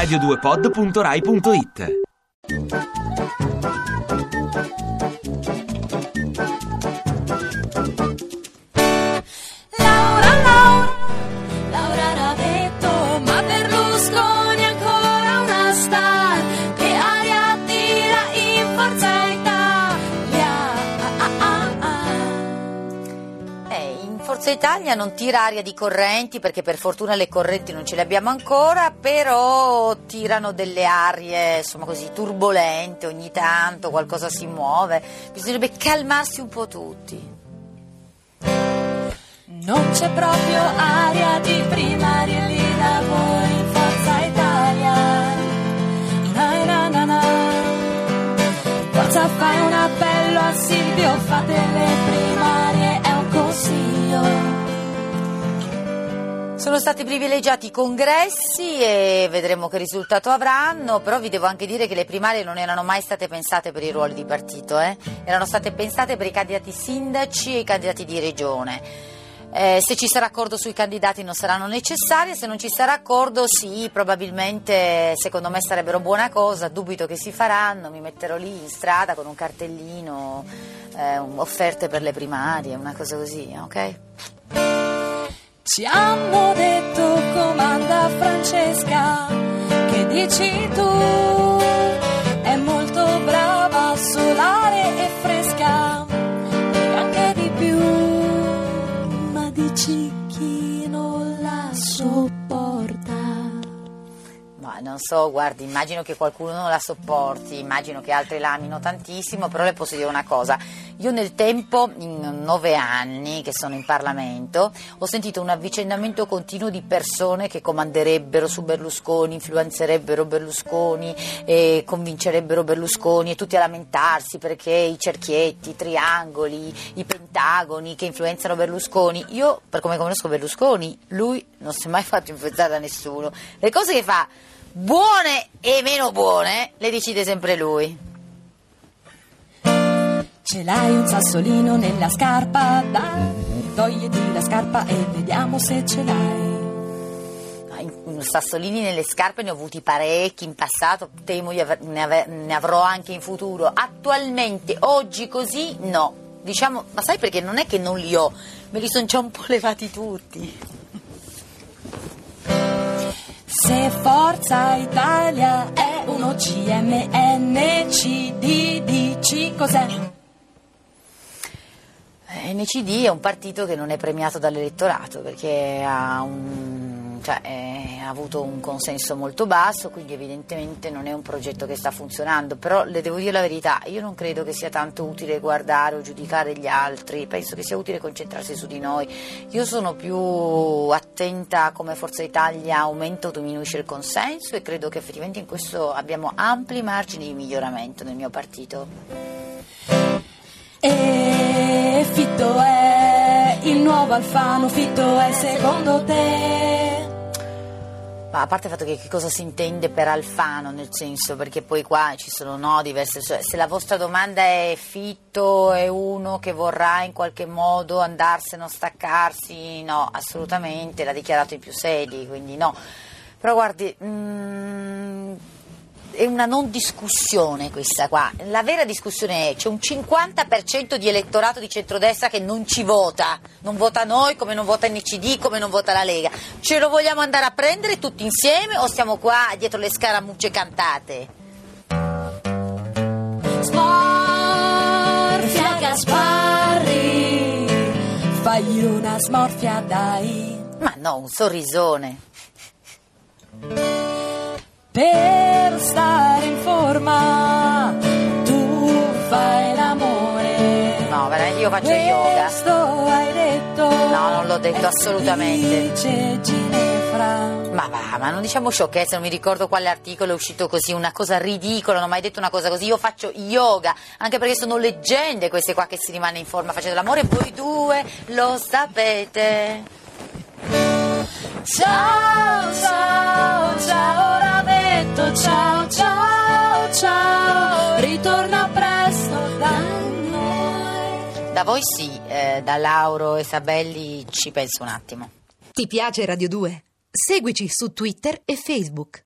radio2pod.rai.it Forza Italia non tira aria di correnti perché per fortuna le correnti non ce le abbiamo ancora, però tirano delle arie insomma così turbolente, ogni tanto qualcosa si muove, bisognerebbe calmarsi un po' tutti. Non c'è proprio aria di primaria lì da voi in Forza Italia. Na, na, na, na. Forza fai un appello a Silvio, fate le primarie, Sono stati privilegiati i congressi e vedremo che risultato avranno, però vi devo anche dire che le primarie non erano mai state pensate per i ruoli di partito, eh? erano state pensate per i candidati sindaci e i candidati di regione. Eh, se ci sarà accordo sui candidati non saranno necessarie, se non ci sarà accordo sì, probabilmente secondo me sarebbero buona cosa, dubito che si faranno, mi metterò lì in strada con un cartellino, eh, offerte per le primarie, una cosa così, ok? Ci hanno detto comanda Francesca, che dici tu? È molto brava, solare e fresca, e anche di più. Ma dici chi non la sopporta? Ma non so, guardi, immagino che qualcuno non la sopporti, immagino che altri la amino tantissimo, però le posso dire una cosa. Io nel tempo, in nove anni che sono in Parlamento, ho sentito un avvicendamento continuo di persone che comanderebbero su Berlusconi, influenzerebbero Berlusconi, e convincerebbero Berlusconi e tutti a lamentarsi perché i cerchietti, i triangoli, i pentagoni che influenzano Berlusconi. Io, per come conosco Berlusconi, lui non si è mai fatto influenzare da nessuno. Le cose che fa buone e meno buone le decide sempre lui. Ce l'hai un sassolino nella scarpa? Dai, togliti la scarpa e vediamo se ce l'hai. In- in Sassolini nelle scarpe ne ho avuti parecchi in passato, temo ne, avrò anche in futuro. Attualmente, oggi così, no. Diciamo, ma sai perché non è che non li ho, me li sono già un po' levati tutti. Se Forza Italia è uno CMNCDDC, cos'è? NCD è un partito che non è premiato dall'elettorato perché ha, un- cioè, eh, ha avuto un consenso molto basso, quindi evidentemente non è un progetto che sta funzionando, però le devo dire la verità, io non credo che sia tanto utile guardare o giudicare gli altri, penso che sia utile concentrarsi su di noi. Io sono più attenta a come Forza Italia aumenta o diminuisce il consenso e credo che effettivamente in questo abbiamo ampi margini di miglioramento nel mio partito. Fitto è il nuovo Alfano, Fitto è secondo te? Ma a parte il fatto che, che cosa si intende per Alfano, nel senso, perché poi qua ci sono no diverse. cioè, se la vostra domanda è fitto, è uno che vorrà in qualche modo andarsene o staccarsi, no, assolutamente, l'ha dichiarato in più sedi, quindi no. Però guardi, mm, è una non discussione questa qua. La vera discussione è c'è un 50% di elettorato di centrodestra che non ci vota, non vota noi come non vota NCD, come non vota la Lega. Ce lo vogliamo andare a prendere tutti insieme o stiamo qua dietro le scaramucce cantate? Smorfia Gasparri, fagli una smorfia dai. Ma no, un sorrisone. Per stare in forma, tu fai l'amore. No, veramente io faccio yoga. Questo hai detto. No, non l'ho detto assolutamente. Ma va, ma non diciamo sciocchezze, non mi ricordo quale articolo è uscito così, una cosa ridicola, non ho mai detto una cosa così. Io faccio yoga, anche perché sono leggende queste qua che si rimane in forma facendo l'amore, voi due lo sapete. Ciao, ciao, Ciao, ciao, ciao. Ritorna presto da noi. Da voi sì, eh, da Lauro e Sabelli ci penso un attimo. Ti piace Radio 2? Seguici su Twitter e Facebook.